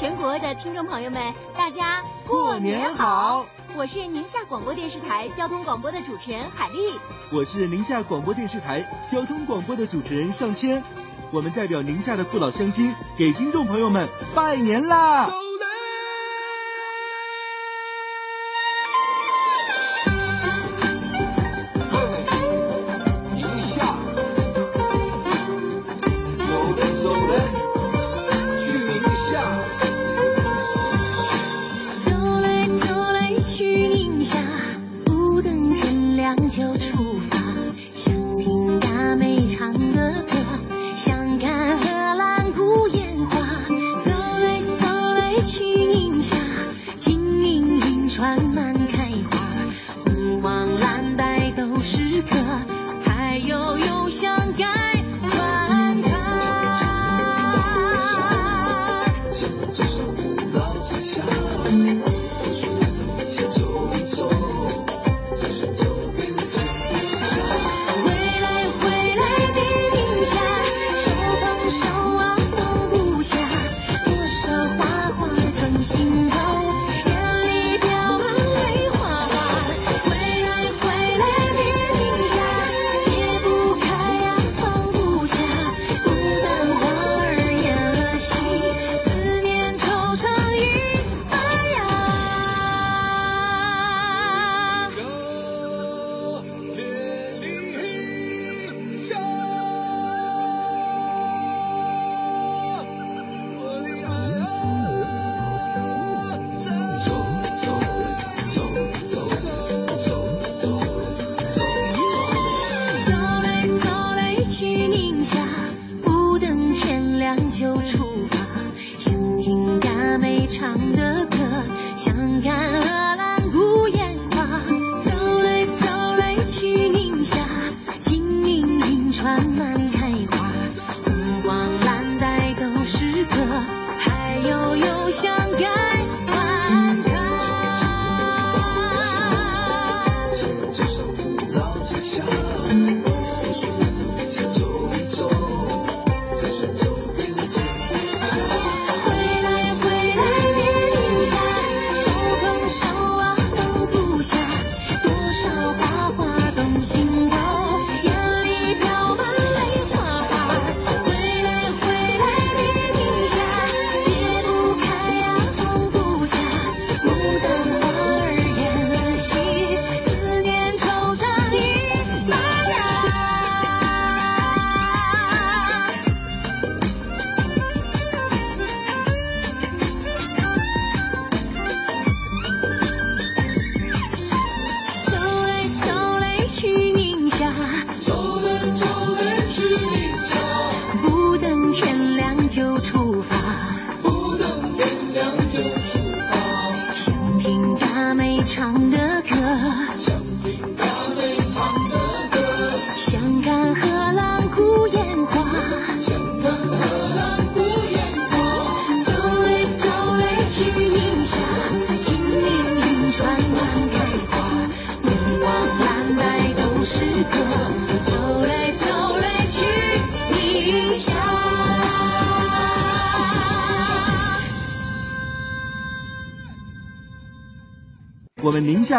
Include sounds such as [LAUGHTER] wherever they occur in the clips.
全国的听众朋友们，大家过年好！我是宁夏广播电视台交通广播的主持人海丽，我是宁夏广播电视台交通广播的主持人尚谦，我们代表宁夏的父老乡亲，给听众朋友们拜年啦！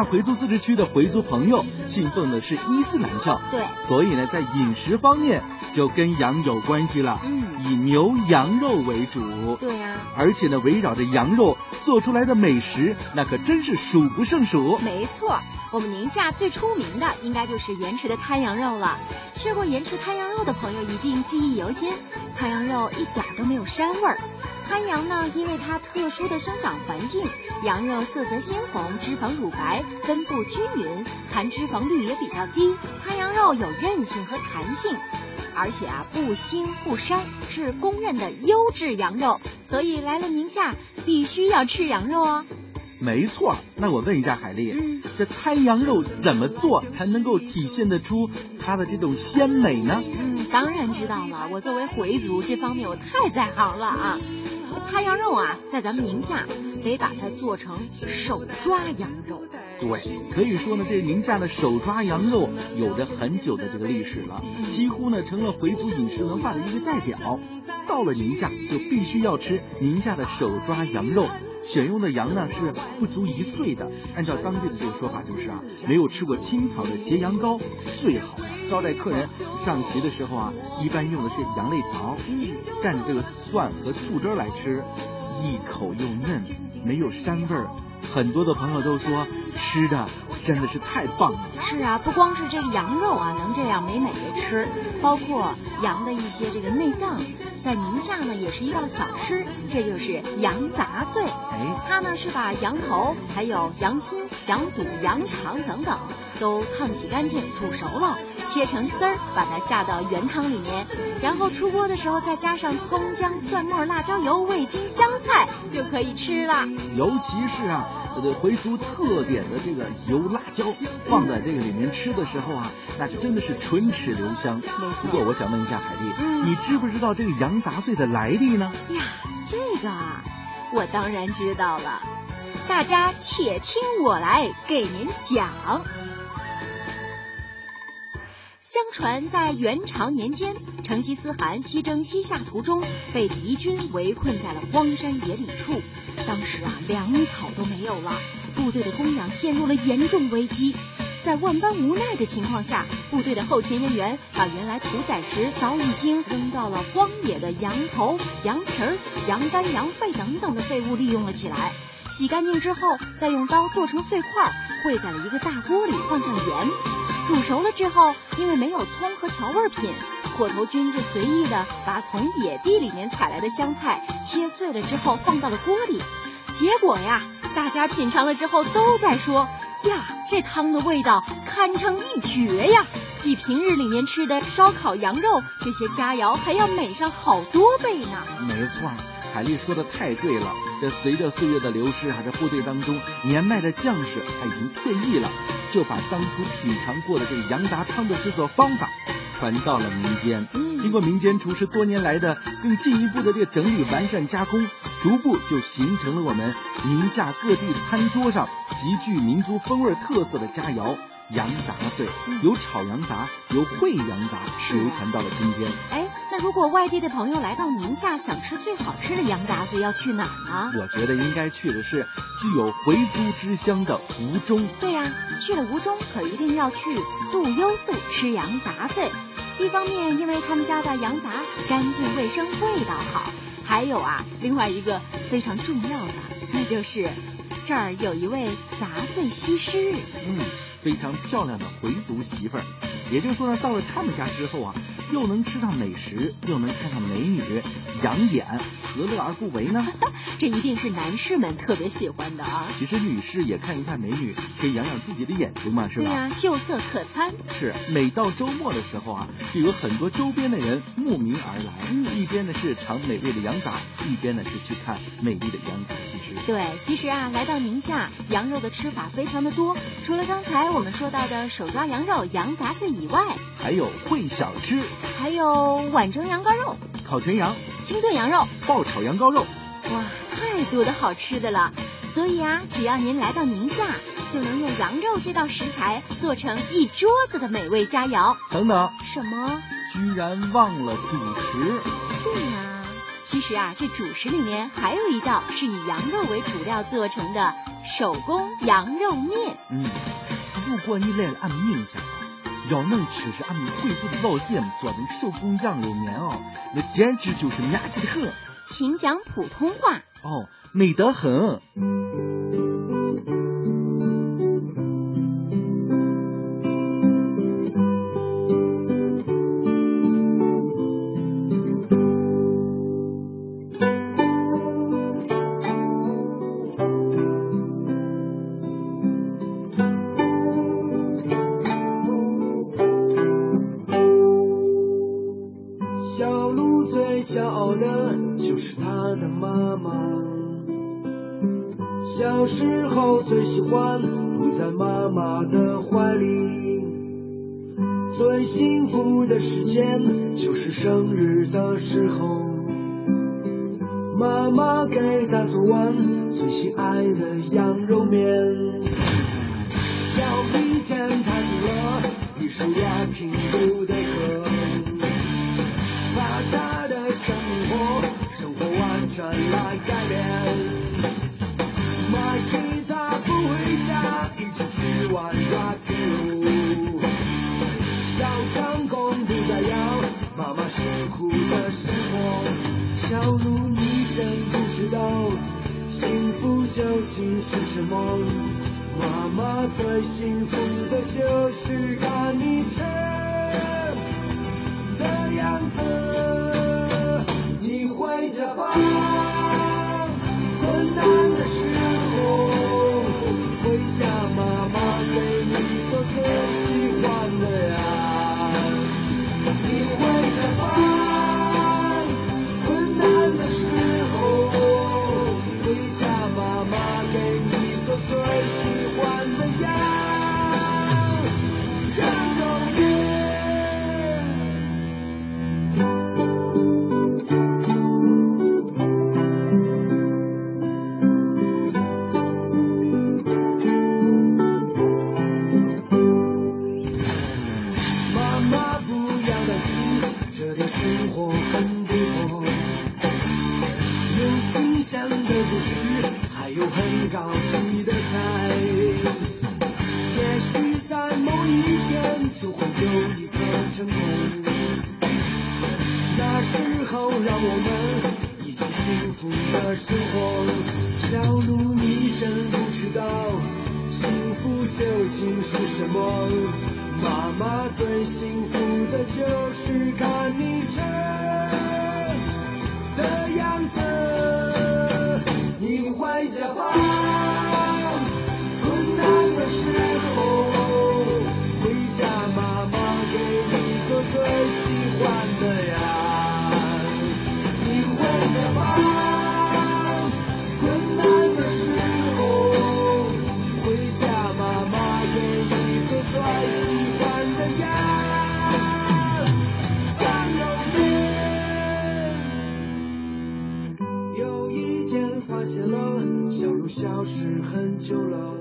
回族自治区的回族朋友信奉的是伊斯兰教，对，所以呢，在饮食方面就跟羊有关系了，嗯，以牛羊肉为主，对呀，而且呢，围绕着羊肉做出来的美食，那可真是数不胜数。没错，我们宁夏最出名的应该就是盐池的滩羊肉了。吃过盐池滩羊肉的朋友一定记忆犹新，滩羊肉一点都没有膻味儿。滩羊呢，因为它特殊的生长环境，羊肉色泽鲜红，脂肪乳白，分布均匀，含脂肪率也比较低。滩羊肉有韧性和弹性，而且啊不腥不膻，是公认的优质羊肉。所以来了宁夏，必须要吃羊肉哦。没错，那我问一下海丽，嗯，这滩羊肉怎么做才能够体现得出它的这种鲜美呢？嗯，当然知道了，我作为回族，这方面我太在行了啊。滩羊肉啊，在咱们宁夏得把它做成手抓羊肉，对，可以说呢，这宁夏的手抓羊肉有着很久的这个历史了，几乎呢成了回族饮食文化的一个代表。到了宁夏，就必须要吃宁夏的手抓羊肉。选用的羊呢是不足一岁的，按照当地的这个说法就是啊，没有吃过青草的节羊羔最好了。招待客人上席的时候啊，一般用的是羊肋条，蘸着这个蒜和醋汁来吃，一口又嫩，没有膻味儿。很多的朋友都说吃的真的是太棒了。是啊，不光是这个羊肉啊能这样美美的吃，包括羊的一些这个内脏，在宁夏呢也是一道小吃，这就是羊杂碎。哎，它呢是把羊头、还有羊心、羊肚、羊肠等等都烫洗干净，煮熟了，切成丝儿，把它下到原汤里面，然后出锅的时候再加上葱姜蒜末、辣椒油、味精、香菜，就可以吃了。尤其是啊。呃，回族特点的这个油辣椒放在这个里面吃的时候啊，那真的是唇齿留香。不过我想问一下海丽，你知不知道这个羊杂碎的来历呢？呀，这个啊，我当然知道了。大家且听我来给您讲。相传在元朝年间，成吉思汗西征西夏途中，被敌军围困在了荒山野岭处。当时啊，粮草都没有了，部队的供养陷入了严重危机。在万般无奈的情况下，部队的后勤人员把原来屠宰时早已经扔到了荒野的羊头、羊皮儿、羊肝、羊肺等等的废物利用了起来，洗干净之后，再用刀剁成碎块，烩在了一个大锅里，放上盐，煮熟了之后，因为没有葱和调味品。火头军就随意的把从野地里面采来的香菜切碎了之后放到了锅里，结果呀，大家品尝了之后都在说呀，这汤的味道堪称一绝呀，比平日里面吃的烧烤羊肉这些佳肴还要美上好多倍呢。没错，海丽说的太对了。这随着岁月的流失啊，这部队当中年迈的将士他已经退役了，就把当初品尝过的这个羊杂汤的制作方法。传到了民间，经过民间厨师多年来的更进一步的这个整理、完善、加工，逐步就形成了我们宁夏各地餐桌上极具民族风味特色的佳肴——羊杂碎。有炒羊杂，有烩羊杂，流传到了今天。哎，那如果外地的朋友来到宁夏，想吃最好吃的羊杂碎，要去哪呢？我觉得应该去的是具有回族之乡的吴中。对呀，去了吴中，可一定要去杜优素吃羊杂碎。一方面，因为他们家的羊杂干净卫生，味道好；还有啊，另外一个非常重要的，那就是这儿有一位杂碎西施，嗯，非常漂亮的回族媳妇儿。也就是说呢，到了他们家之后啊。又能吃上美食，又能看上美女，养眼，何乐而不为呢？[LAUGHS] 这一定是男士们特别喜欢的啊！其实女士也看一看美女，可以养养自己的眼睛嘛，是吧？对呀，秀色可餐。是，每到周末的时候啊，就有很多周边的人慕名而来，嗯一边呢是尝美味的羊杂，一边呢是去看美丽的羊杂西施。对，其实啊，来到宁夏，羊肉的吃法非常的多，除了刚才我们说到的手抓羊肉、羊杂碎以外，还有烩小吃。还有碗蒸羊羔肉、烤全羊、清炖羊肉、爆炒羊羔肉，哇，太多的好吃的了！所以啊，只要您来到宁夏，就能用羊肉这道食材做成一桌子的美味佳肴。等等，什么？居然忘了主食？对呀，其实啊，这主食里面还有一道是以羊肉为主料做成的手工羊肉面。嗯，如果你来了俺们宁夏。要能吃是俺们回族的老爷们做的手工羊肉面哦，那简直就是美极的很。请讲普通话。哦，美得很。就老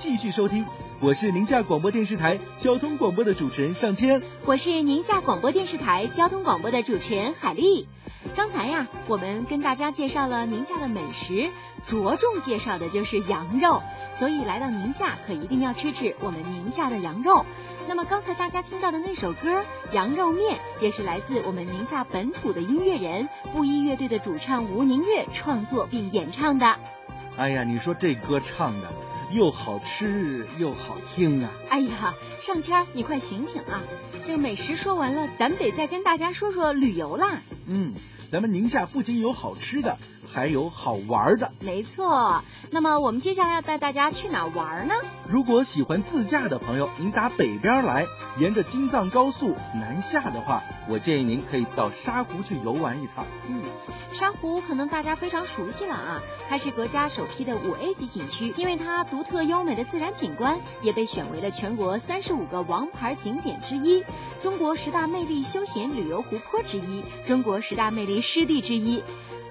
继续收听，我是宁夏广播电视台交通广播的主持人尚谦。我是宁夏广播电视台交通广播的主持人海丽。刚才呀，我们跟大家介绍了宁夏的美食，着重介绍的就是羊肉。所以来到宁夏，可一定要吃吃我们宁夏的羊肉。那么刚才大家听到的那首歌《羊肉面》，也是来自我们宁夏本土的音乐人布衣乐队的主唱吴宁月创作并演唱的。哎呀，你说这歌唱的。又好吃又好听啊。哎呀上谦你快醒醒啊。这美食说完了咱们得再跟大家说说旅游啦。嗯咱们宁夏不仅有好吃的还有好玩的。没错那么我们接下来要带大家去哪玩呢？如果喜欢自驾的朋友您打北边来沿着京藏高速南下的话我建议您可以到沙湖去游玩一趟。嗯沙湖可能大家非常熟悉了啊它是国家首批的五 a 级景区因为它独特优美的自然景观也被选为了全国三十五个王牌景点之一中国十大魅力休闲旅游湖泊之一中国十大魅力湿地之一。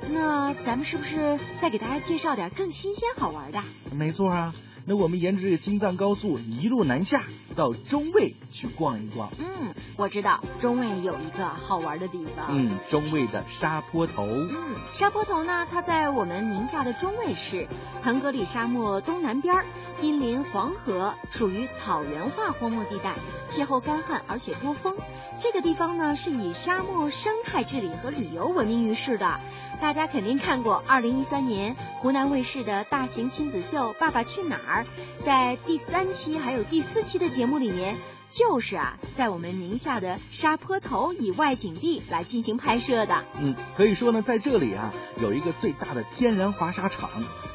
那咱们是不是再给大家介绍点更新鲜好玩的？没错啊。那我们沿着这个京藏高速一路南下，到中卫去逛一逛。嗯，我知道中卫有一个好玩的地方。嗯，中卫的沙坡头。嗯，沙坡头呢，它在我们宁夏的中卫市腾格里沙漠东南边，濒临黄河，属于草原化荒漠地带，气候干旱而且多风。这个地方呢，是以沙漠生态治理和旅游闻名于世的。大家肯定看过二零一三年湖南卫视的大型亲子秀《爸爸去哪儿》，在第三期还有第四期的节目里面，就是啊，在我们宁夏的沙坡头以外景地来进行拍摄的。嗯，可以说呢，在这里啊，有一个最大的天然滑沙场，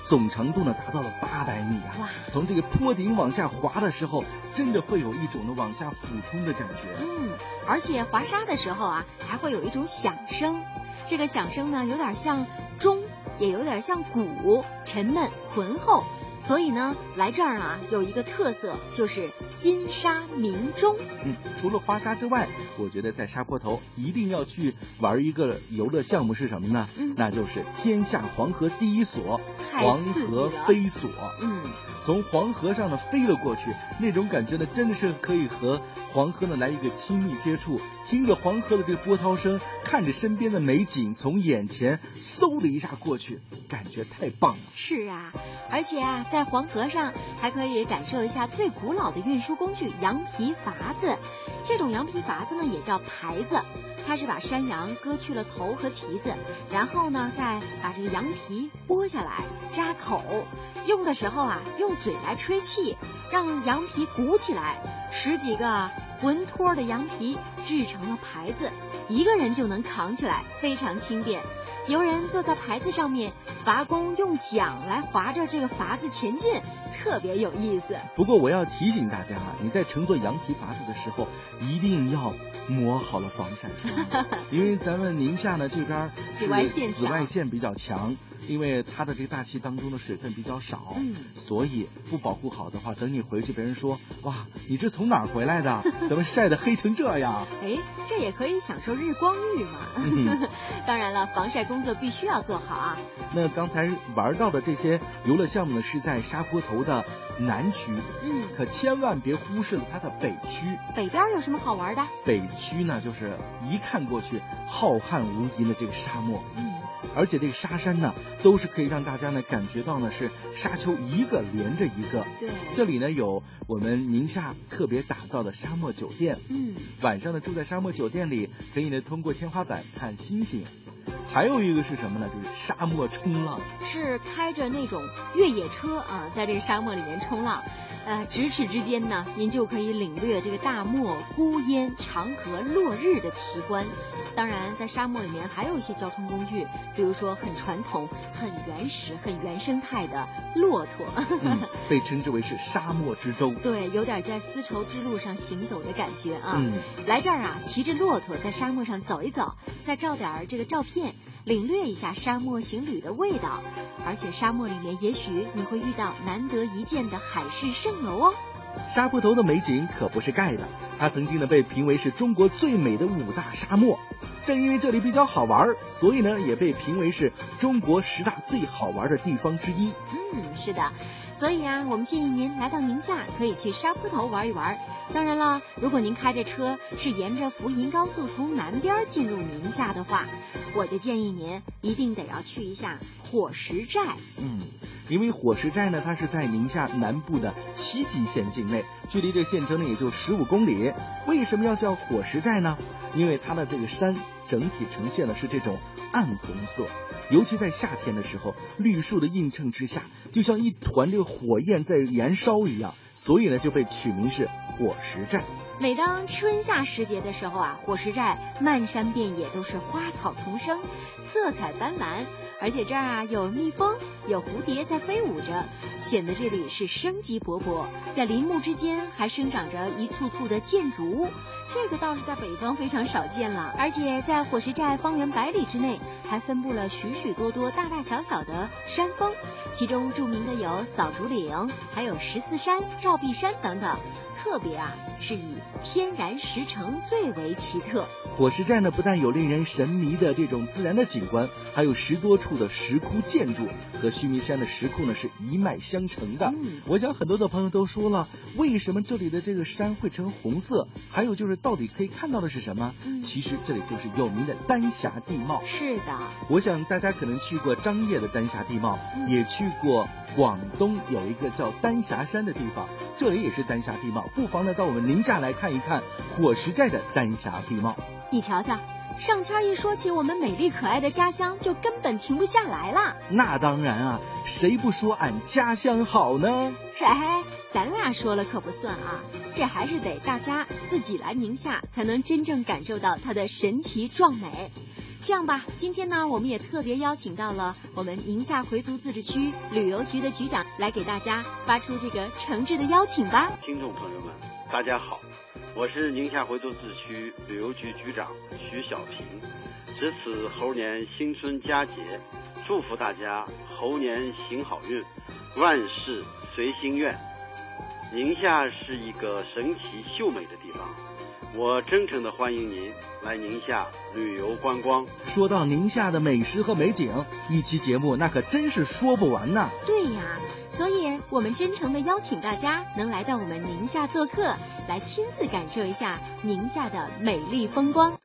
总长度呢达到了八百米啊。哇！从这个坡顶往下滑的时候，真的会有一种呢往下俯冲的感觉。嗯，而且滑沙的时候啊，还会有一种响声。这个响声呢，有点像钟，也有点像鼓，沉闷浑厚。所以呢，来这儿啊，有一个特色，就是金沙鸣钟。嗯，除了花沙之外，我觉得在沙坡头一定要去玩一个游乐项目是什么呢？嗯，那就是天下黄河第一所——黄河飞索。嗯，从黄河上呢飞了过去，那种感觉呢，真的是可以和黄河呢来一个亲密接触，听着黄河的这个波涛声，看着身边的美景从眼前嗖的一下过去，感觉太棒了。是啊，而且啊。在黄河上还可以感受一下最古老的运输工具——羊皮筏子。这种羊皮筏子呢，也叫牌子，它是把山羊割去了头和蹄子，然后呢，再把这个羊皮剥下来扎口。用的时候啊，用嘴来吹气，让羊皮鼓起来。十几个浑托的羊皮制成了牌子，一个人就能扛起来，非常轻便。游人坐在牌子上面，筏工用桨来划着这个筏子前进，特别有意思。不过我要提醒大家啊，你在乘坐羊皮筏子的时候，一定要抹好了防晒霜，[LAUGHS] 因为咱们宁夏呢这边紫外线紫外线比较强。因为它的这个大气当中的水分比较少，嗯，所以不保护好的话，等你回去，别人说哇，你这从哪儿回来的？怎么晒得黑成这样？[LAUGHS] 哎，这也可以享受日光浴嘛。[LAUGHS] 当然了，防晒工作必须要做好啊。那刚才玩到的这些游乐项目呢，是在沙坡头的南区，嗯，可千万别忽视了它的北区。北边有什么好玩的？北区呢，就是一看过去浩瀚无垠的这个沙漠，嗯。而且这个沙山呢，都是可以让大家呢感觉到呢是沙丘一个连着一个。对，这里呢有我们宁夏特别打造的沙漠酒店。嗯，晚上呢住在沙漠酒店里，可以呢通过天花板看星星。还有一个是什么呢？就是沙漠冲浪，是开着那种越野车啊，在这个沙漠里面冲浪。呃，咫尺之间呢，您就可以领略这个大漠孤烟、长河落日的奇观。当然，在沙漠里面还有一些交通工具，比如说很传统、很原始、很原生态的骆驼，[LAUGHS] [LAUGHS] 被称之为是沙漠之舟。对，有点在丝绸之路上行走的感觉啊。嗯，来这儿啊，骑着骆驼在沙漠上走一走，再照点这个照片。领略一下沙漠行旅的味道，而且沙漠里面也许你会遇到难得一见的海市蜃楼哦。沙坡头的美景可不是盖的，它曾经呢被评为是中国最美的五大沙漠。正因为这里比较好玩，所以呢也被评为是中国十大最好玩的地方之一。嗯，是的。所以啊，我们建议您来到宁夏，可以去沙坡头玩一玩。当然了，如果您开着车是沿着福银高速从南边进入宁夏的话，我就建议您一定得要去一下火石寨。嗯，因为火石寨呢，它是在宁夏南部的西吉县境内，距离这县城呢也就十五公里。为什么要叫火石寨呢？因为它的这个山整体呈现的是这种暗红色。尤其在夏天的时候，绿树的映衬之下，就像一团这个火焰在燃烧一样，所以呢就被取名是火石寨。每当春夏时节的时候啊，火石寨漫山遍野都是花草丛生，色彩斑斓，而且这儿啊有蜜蜂，有蝴蝶在飞舞着，显得这里是生机勃勃。在林木之间还生长着一簇簇的建筑物，这个倒是在北方非常少见了。而且在火石寨方圆百里之内，还分布了许许多多大大小小的山峰，其中著名的有扫竹岭，还有十四山、照壁山等等。特别啊，是以天然石城最为奇特。火石寨呢，不但有令人神迷的这种自然的景观，还有十多处的石窟建筑，和须弥山的石窟呢是一脉相承的。嗯我想很多的朋友都说了，为什么这里的这个山会呈红色？还有就是到底可以看到的是什么？嗯其实这里就是有名的丹霞地貌。是的，我想大家可能去过张掖的丹霞地貌，嗯也去过广东有一个叫丹霞山的地方，这里也是丹霞地貌。不妨呢到我们宁夏来看一看火石寨的丹霞地貌。你瞧瞧，上谦儿一说起我们美丽可爱的家乡，就根本停不下来了。那当然啊，谁不说俺家乡好呢？嘿哎，咱俩说了可不算啊，这还是得大家自己来宁夏，才能真正感受到它的神奇壮美。这样吧，今天呢，我们也特别邀请到了我们宁夏回族自治区旅游局的局长来给大家发出这个诚挚的邀请吧。听众朋友们，大家好，我是宁夏回族自治区旅游局局长徐小平。值此猴年新春佳节，祝福大家猴年行好运，万事随心愿。宁夏是一个神奇秀美的地方，我真诚的欢迎您来宁夏旅游观光。说到宁夏的美食和美景，一期节目那可真是说不完呐。对呀，所以我们真诚的邀请大家能来到我们宁夏做客，来亲自感受一下宁夏的美丽风光。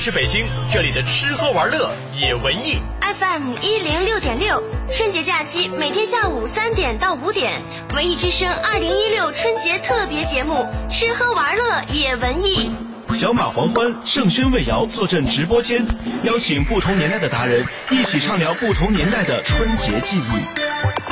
里是北京，这里的吃喝玩乐也文艺。FM 一零六点六，春节假期每天下午三点到五点，文艺之声二零一六春节特别节目，吃喝玩乐也文艺。小马黄欢、盛轩魏瑶坐镇直播间，邀请不同年代的达人一起畅聊不同年代的春节记忆。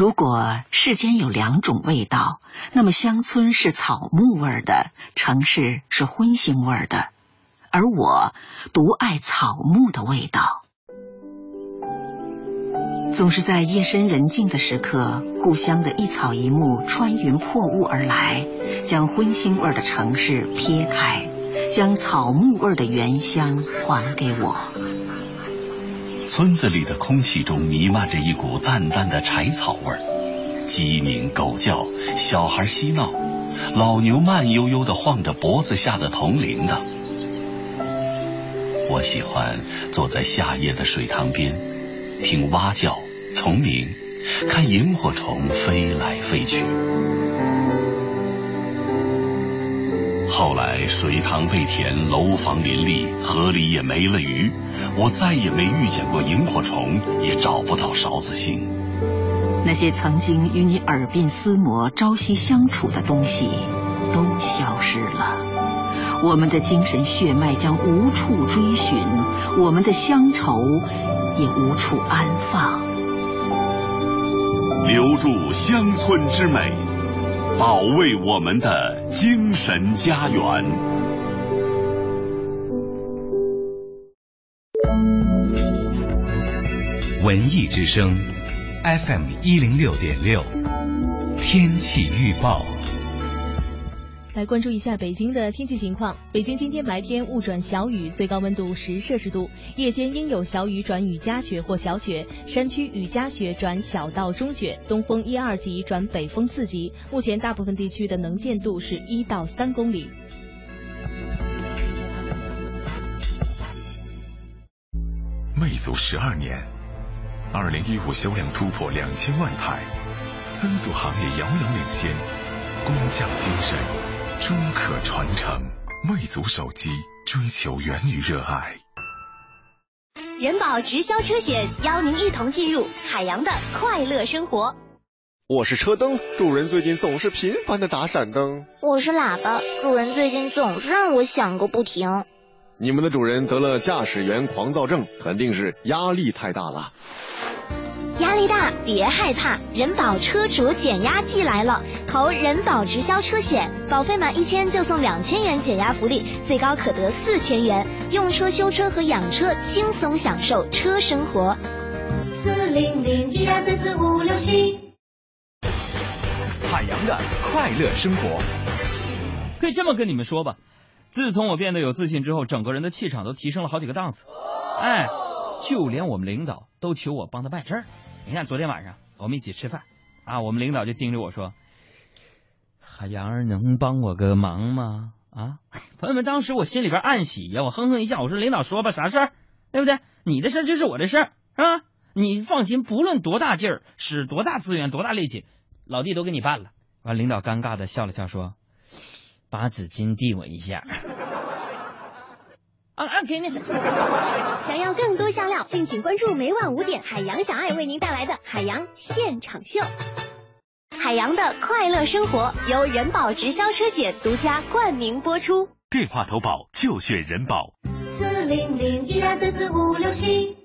如果世间有两种味道，那么乡村是草木味的，城市是荤腥味的，而我独爱草木的味道。总是在夜深人静的时刻，故乡的一草一木穿云破雾而来，将荤腥味的城市撇开，将草木味的原乡还给我。村子里的空气中弥漫着一股淡淡的柴草味儿，鸡鸣狗叫，小孩嬉闹，老牛慢悠悠地晃着脖子下的铜铃铛。我喜欢坐在夏夜的水塘边，听蛙叫、虫鸣，看萤火虫飞来飞去。后来水塘被填，楼房林立，河里也没了鱼。我再也没遇见过萤火虫，也找不到勺子星。那些曾经与你耳鬓厮磨、朝夕相处的东西，都消失了。我们的精神血脉将无处追寻，我们的乡愁也无处安放。留住乡村之美，保卫我们的精神家园。文艺之声，FM 一零六点六，天气预报。来关注一下北京的天气情况。北京今天白天雾转小雨，最高温度十摄氏度；夜间阴有小雨转雨夹雪或小雪，山区雨夹雪转小到中雪，东风一二级转北风四级。目前大部分地区的能见度是一到三公里。魅族十二年。二零一五销量突破两千万台，增速行业遥遥领先，工匠精神终可传承。魅族手机追求源于热爱。人保直销车险邀您一同进入海洋的快乐生活。我是车灯，主人最近总是频繁的打闪灯。我是喇叭，主人最近总是让我响个不停。你们的主人得了驾驶员狂躁症，肯定是压力太大了。压力大别害怕，人保车主减压季来了，投人保直销车险，保费满一千就送两千元减压福利，最高可得四千元，用车、修车和养车轻松享受车生活。四零零一二三四五六七，海洋的快乐生活，可以这么跟你们说吧，自从我变得有自信之后，整个人的气场都提升了好几个档次，哎，就连我们领导都求我帮他办事儿。你看，昨天晚上我们一起吃饭啊，我们领导就盯着我说：“海洋儿能帮我个忙吗？”啊，[LAUGHS] 朋友们，当时我心里边暗喜呀，我哼哼一笑，我说：“领导说吧，啥事儿？对不对？你的事儿就是我的事儿，是吧？你放心，不论多大劲儿，使多大资源，多大力气，老弟都给你办了。”完，领导尴尬的笑了笑说：“ [LAUGHS] 把纸巾递我一下。”啊啊，给你。想要更多香料，敬请关注每晚五点海洋小爱为您带来的海洋现场秀。海洋的快乐生活由人保直销车险独家冠名播出。电话投保就选人保。四零零一二三四五六七。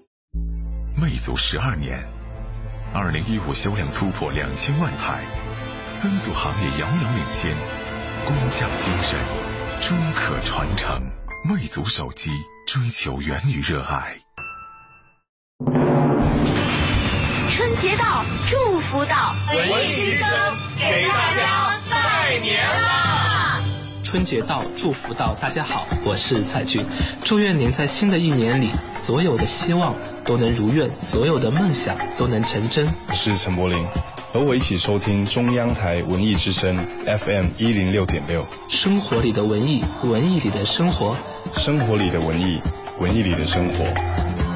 魅族十二年，二零一五销量突破两千万台，增速行业遥遥领先，工匠精神终可传承。魅族手机追求源于热爱。春节到，祝福到，文艺之声给大家拜年啦！春节到，祝福到，大家好，我是蔡骏，祝愿您在新的一年里，所有的希望都能如愿，所有的梦想都能成真。我是陈柏霖。和我一起收听中央台文艺之声 FM 一零六点六，生活里的文艺，文艺里的生活，生活里的文艺，文艺里的生活。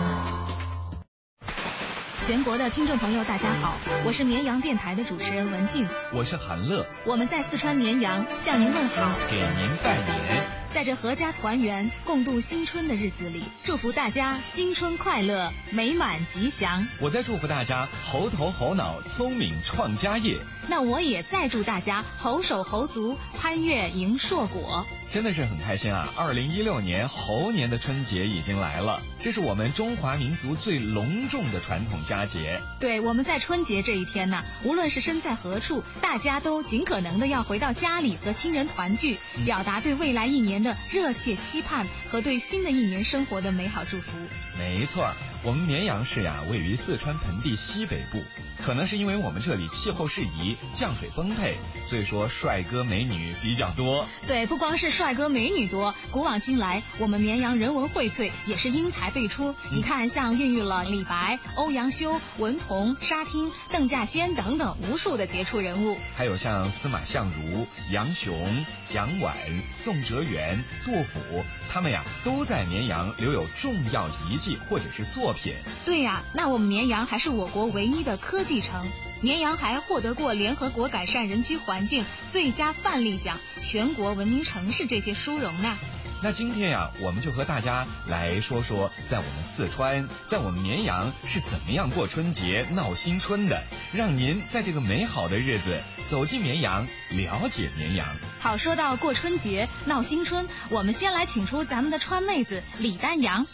全国的听众朋友，大家好，我是绵阳电台的主持人文静，我是韩乐，我们在四川绵阳向您问好，给您拜年。在这阖家团圆、共度新春的日子里，祝福大家新春快乐、美满吉祥。我在祝福大家猴头猴脑、聪明创家业。那我也再祝大家猴手猴足、攀越迎硕果。真的是很开心啊！二零一六年猴年的春节已经来了，这是我们中华民族最隆重的传统佳节。对，我们在春节这一天呢，无论是身在何处，大家都尽可能的要回到家里和亲人团聚，表达对未来一年的热切期盼和对新的一年生活的美好祝福。没错，我们绵阳市呀，位于四川盆地西北部，可能是因为我们这里气候适宜，降水丰沛，所以说帅哥美女比较多。对，不光是帅哥美女多，古往今来，我们绵阳人文荟萃，也是英才辈出。你看，像孕育了李白、欧阳修、文同、沙汀、邓稼先等等无数的杰出人物，还有像司马相如、杨雄、蒋琬、宋哲元、杜甫，他们呀都在绵阳留有重要遗迹或者是作品。对呀，那我们绵阳还是我国唯一的科技城。绵阳还获得过联合国改善人居环境最佳范例奖、全国文明城市这些殊荣呢。那今天呀，我们就和大家来说说，在我们四川，在我们绵阳是怎么样过春节、闹新春的，让您在这个美好的日子走进绵阳，了解绵阳。好，说到过春节、闹新春，我们先来请出咱们的川妹子李丹阳。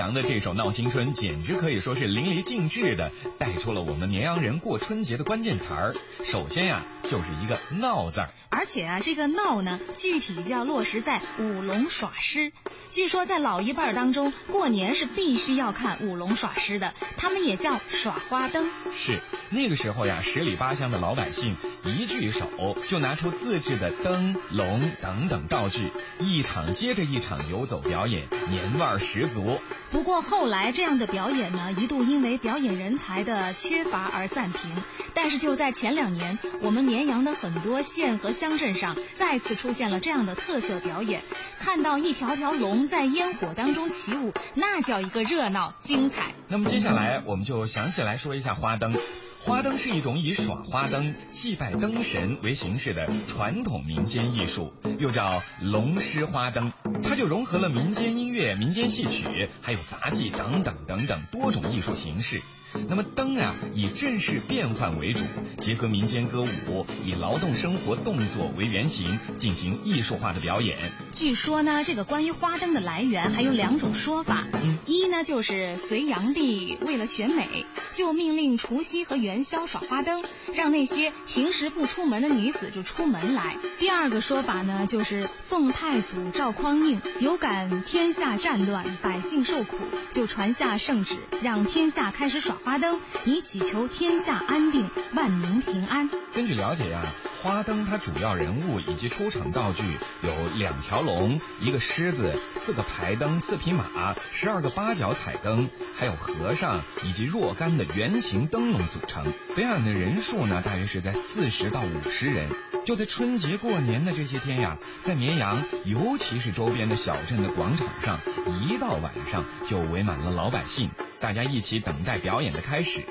阳的这首《闹新春》简直可以说是淋漓尽致的带出了我们绵阳人过春节的关键词儿。首先呀，就是一个“闹”字儿。而且啊，这个“闹”呢，具体就要落实在舞龙耍狮。据说在老一辈儿当中，过年是必须要看舞龙耍狮的，他们也叫耍花灯。是那个时候呀，十里八乡的老百姓一聚首，就拿出自制的灯笼等等道具，一场接着一场游走表演，年味儿十足。不过后来这样的表演呢，一度因为表演人才的缺乏而暂停。但是就在前两年，我们绵阳的很多县和乡镇上再次出现了这样的特色表演，看到一条条龙。在烟火当中起舞，那叫一个热闹精彩。那么接下来我们就详细来说一下花灯。花灯是一种以耍花灯、祭拜灯神为形式的传统民间艺术，又叫龙狮花灯。它就融合了民间音乐、民间戏曲，还有杂技等等等等多种艺术形式。那么灯啊，以阵势变换为主，结合民间歌舞，以劳动生活动作为原型，进行艺术化的表演。据说呢，这个关于花灯的来源还有两种说法。嗯，一呢就是隋炀帝为了选美，就命令除夕和元宵耍花灯，让那些平时不出门的女子就出门来。第二个说法呢，就是宋太祖赵匡胤有感天下战乱，百姓受苦，就传下圣旨，让天下开始耍。花灯，以祈求天下安定、万民平安。根据了解呀，花灯它主要人物以及出场道具有两条龙、一个狮子、四个排灯、四匹马、十二个八角彩灯，还有和尚以及若干的圆形灯笼组成。表演的人数呢，大约是在四十到五十人。就在春节过年的这些天呀，在绵阳，尤其是周边的小镇的广场上，一到晚上就围满了老百姓，大家一起等待表演的开始。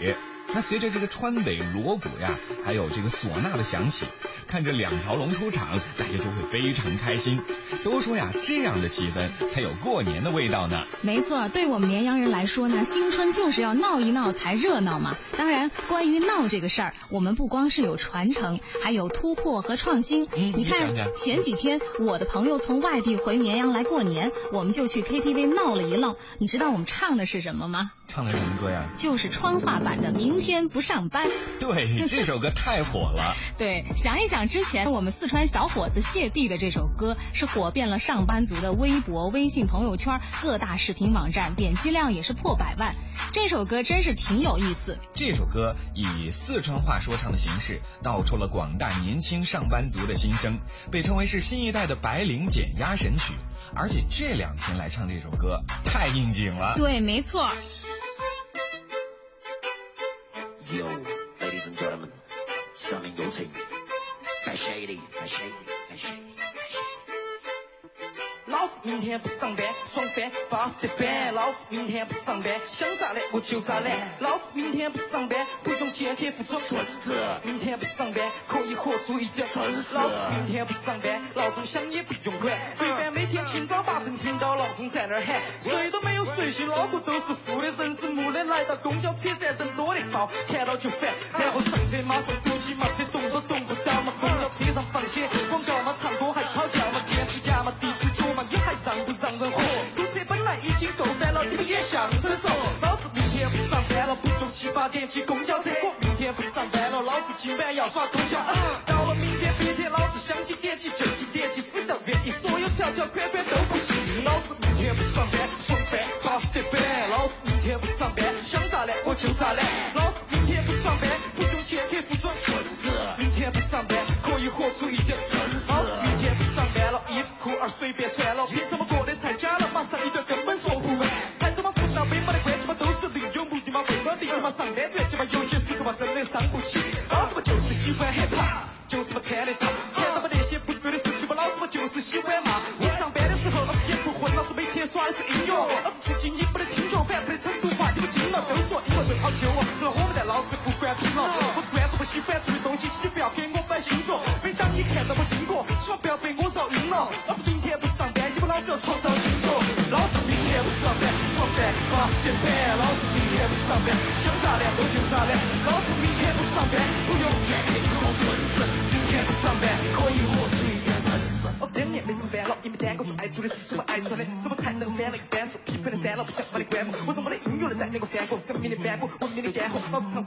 那随着这个川北锣鼓呀，还有这个唢呐的响起，看着两条龙出场，大家就会非常开心。都说呀，这样的气氛才有过年的味道呢。没错，对我们绵阳人来说呢，新春就是要闹一闹才热闹嘛。当然，关于闹这个事儿，我们不光是有传承，还有突破和创新。嗯，你看前几天我的朋友从外地回绵阳来过年，我们就去 KTV 闹了一闹。你知道我们唱的是什么吗？唱的什么歌呀？就是川话版的《明天不上班》。[LAUGHS] 对，这首歌太火了。[LAUGHS] 对，想一想之前我们四川小伙子谢帝的这首歌，是火遍了上班族的微博、微信朋友圈，各大视频网站点击量也是破百万。这首歌真是挺有意思。这首歌以四川话说唱的形式，道出了广大年轻上班族的心声，被称为是新一代的白领减压神曲。而且这两天来唱这首歌，太应景了。对，没错。Yo, ladies and gentlemen，上面有请 Fat Shady，Fat Shady，Fat Shady，Fat Shady。老子明天不上班，爽翻，巴适的板。老子明天不上班，想咋懒我就咋懒。老子明天不上班，不用见客户做孙子。明天不上班，可以活出一点真实。老子明天不上班，闹钟响也不用管。最烦每天清早八晨听到闹钟在那儿喊，睡都没有睡醒，脑壳都是负的，人是木的。来到公交车站人多的到，看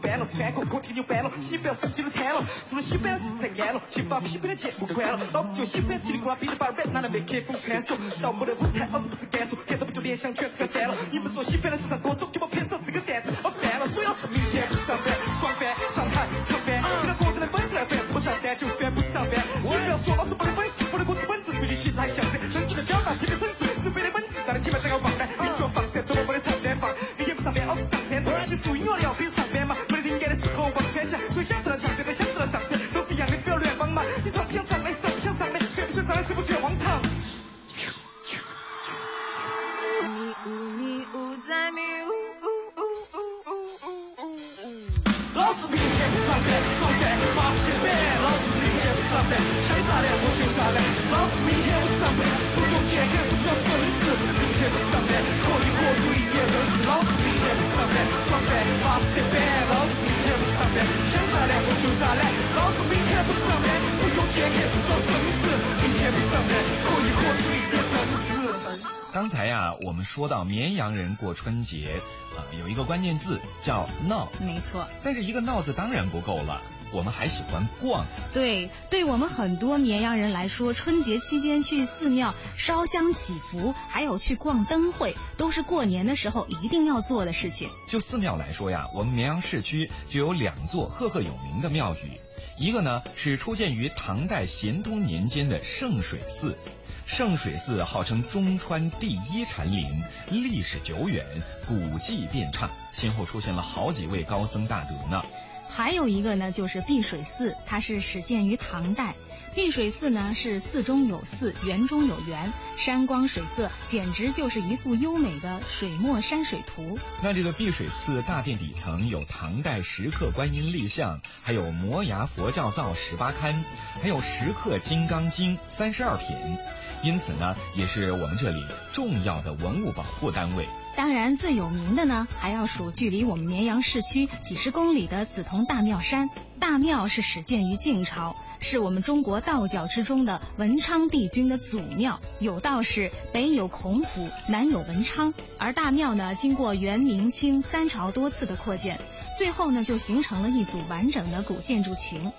搬了，穿过课题又搬了，洗不要手机都瘫了。除了洗板是才安了，先把批判的节目关了。老子就喜欢叽里呱啦，哔哩吧啦 rap，拿来为客户传授。到没得舞台，老子不是干说，看到不就联想全是个蛋了。你们说洗板的是唱歌手，给我拍手这个蛋子，我烦了。所以老子明天不上班，爽翻，上台唱翻，给他个人的本事来翻，怎么上班就算不上班。先不要说老子没得本事，我的歌词本质对你其实还像是真实的表达，特别绅士，是非的本质，让你听完这个忘单。你就放闪，都没得唱单放。明天不上班，老子上山，对得起做音乐的要非说到绵阳人过春节，啊、有一个关键字叫闹。没错。但是一个闹字当然不够了，我们还喜欢逛。对，对我们很多绵阳人来说，春节期间去寺庙烧香祈福，还有去逛灯会，都是过年的时候一定要做的事情。就寺庙来说呀，我们绵阳市区就有两座赫赫有名的庙宇，一个呢是出现于唐代咸通年间的圣水寺。圣水寺号称中川第一禅林，历史久远，古迹遍插，先后出现了好几位高僧大德呢。还有一个呢，就是碧水寺，它是始建于唐代。碧水寺呢是寺中有寺，园中有园，山光水色，简直就是一幅优美的水墨山水图。那这个碧水寺大殿底层有唐代石刻观音立像，还有摩崖佛教造十八龛，还有石刻金刚经三十二品。因此呢，也是我们这里重要的文物保护单位。当然，最有名的呢，还要数距离我们绵阳市区几十公里的紫铜大庙山。大庙是始建于晋朝，是我们中国道教之中的文昌帝君的祖庙。有道是北有孔府，南有文昌。而大庙呢，经过元、明、清三朝多次的扩建，最后呢，就形成了一组完整的古建筑群。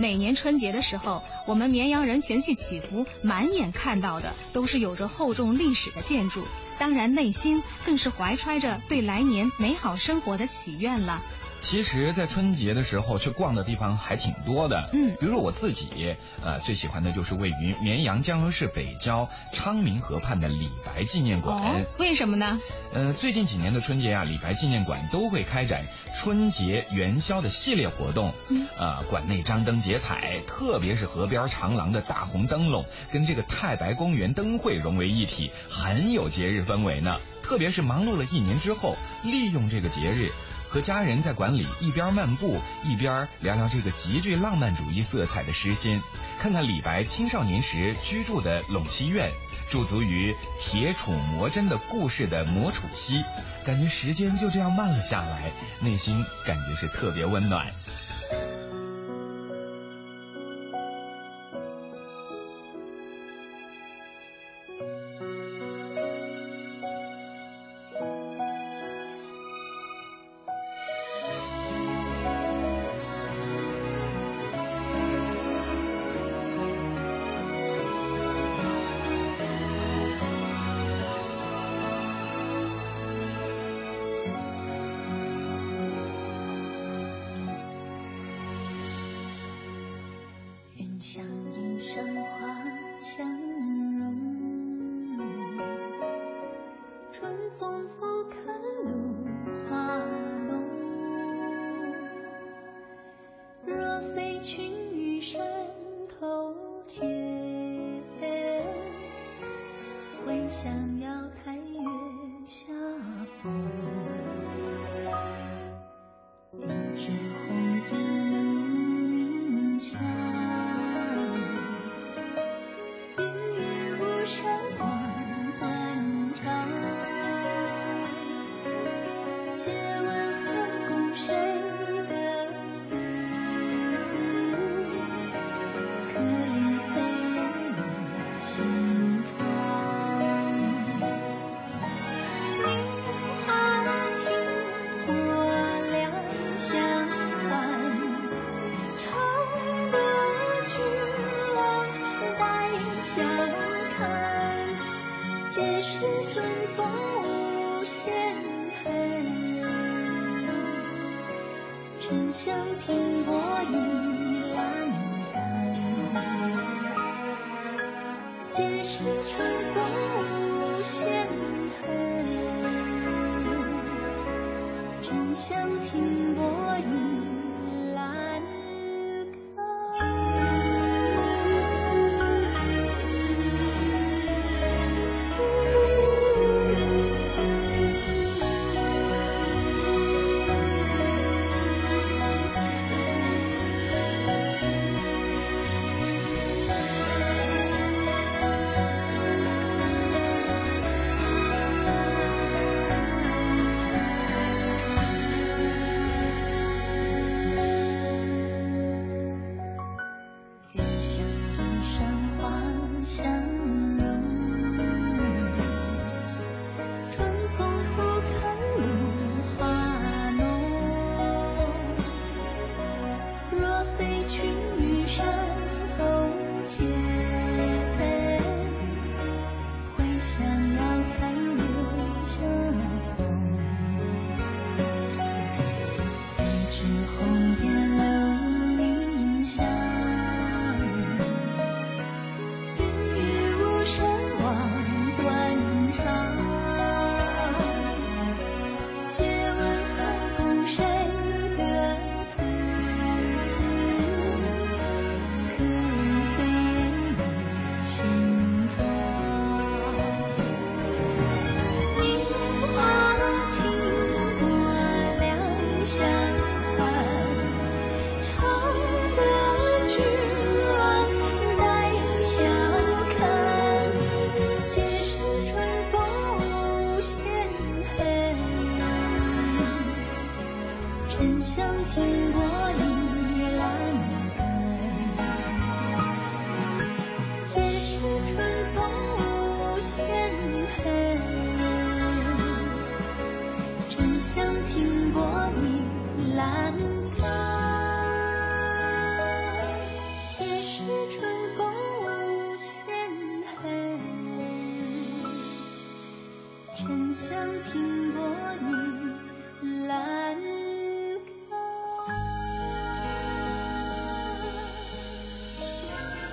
每年春节的时候，我们绵阳人前去祈福，满眼看到的都是有着厚重历史的建筑，当然内心更是怀揣着对来年美好生活的祈愿了。其实，在春节的时候去逛的地方还挺多的。嗯，比如说我自己，呃，最喜欢的就是位于绵阳江油市北郊昌明河畔的李白纪念馆。哦，为什么呢？呃，最近几年的春节啊，李白纪念馆都会开展春节元宵的系列活动。嗯，呃，馆内张灯结彩，特别是河边长廊的大红灯笼，跟这个太白公园灯会融为一体，很有节日氛围呢。特别是忙碌了一年之后，利用这个节日。和家人在馆里一边漫步，一边聊聊这个极具浪漫主义色彩的诗心，看看李白青少年时居住的陇西院，驻足于铁杵磨针的故事的磨杵溪，感觉时间就这样慢了下来，内心感觉是特别温暖。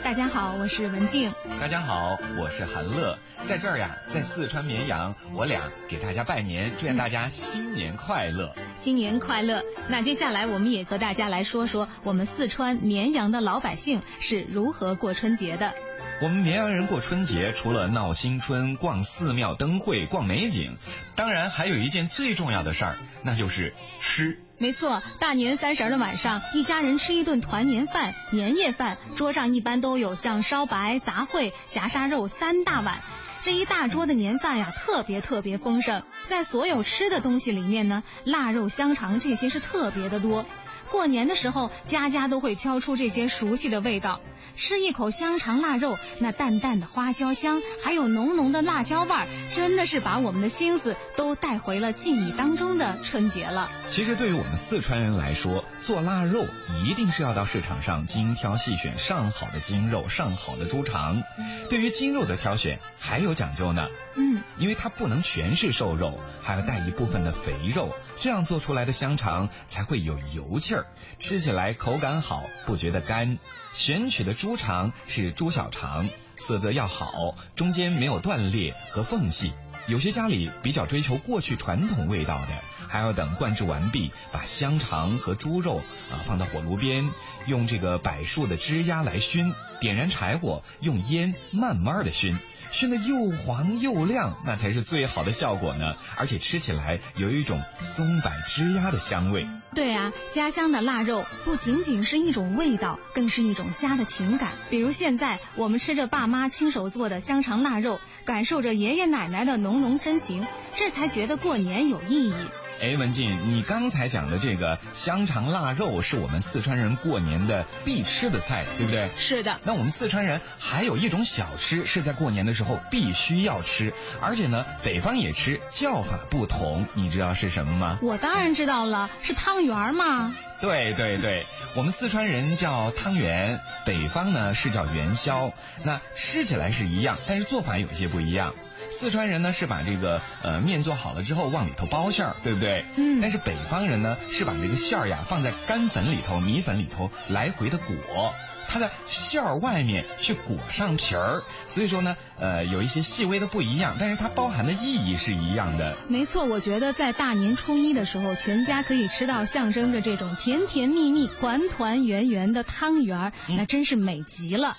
大家好，我是文静。大家好，我是韩乐。在这儿呀，在四川绵阳，我俩给大家拜年，祝愿大家新年快乐。新年快乐！那接下来我们也和大家来说说我们四川绵阳的老百姓是如何过春节的。我们绵阳人过春节，除了闹新春、逛寺庙、灯会、逛美景，当然还有一件最重要的事儿，那就是吃。没错，大年三十的晚上，一家人吃一顿团年饭、年夜饭，桌上一般都有像烧白、杂烩、夹沙肉三大碗。这一大桌的年饭呀，特别特别丰盛。在所有吃的东西里面呢，腊肉、香肠这些是特别的多。过年的时候，家家都会飘出这些熟悉的味道。吃一口香肠腊肉，那淡淡的花椒香，还有浓浓的辣椒味儿，真的是把我们的心思都带回了记忆当中的春节了。其实对于我们四川人来说，做腊肉一定是要到市场上精挑细选上好的精肉、上好的猪肠。对于精肉的挑选还有讲究呢。嗯，因为它不能全是瘦肉，还要带一部分的肥肉，这样做出来的香肠才会有油气儿，吃起来口感好，不觉得干。选取的猪肠是猪小肠，色泽要好，中间没有断裂和缝隙。有些家里比较追求过去传统味道的，还要等灌制完毕，把香肠和猪肉啊放到火炉边，用这个柏树的枝丫来熏，点燃柴火，用烟慢慢的熏。熏得又黄又亮，那才是最好的效果呢。而且吃起来有一种松柏枝丫的香味。对啊，家乡的腊肉不仅仅是一种味道，更是一种家的情感。比如现在我们吃着爸妈亲手做的香肠腊肉，感受着爷爷奶奶的浓浓深情，这才觉得过年有意义。哎，文静，你刚才讲的这个香肠腊肉是我们四川人过年的必吃的菜，对不对？是的。那我们四川人还有一种小吃是在过年的时候必须要吃，而且呢，北方也吃，叫法不同，你知道是什么吗？我当然知道了，是汤圆嘛。对对对，我们四川人叫汤圆，北方呢是叫元宵。那吃起来是一样，但是做法有些不一样。四川人呢是把这个呃面做好了之后往里头包馅儿，对不对？嗯。但是北方人呢是把这个馅儿呀放在干粉里头、米粉里头来回的裹，它在馅儿外面去裹上皮儿。所以说呢，呃，有一些细微的不一样，但是它包含的意义是一样的。没错，我觉得在大年初一的时候，全家可以吃到象征着这种甜甜蜜蜜、团团圆圆的汤圆儿，那真是美极了。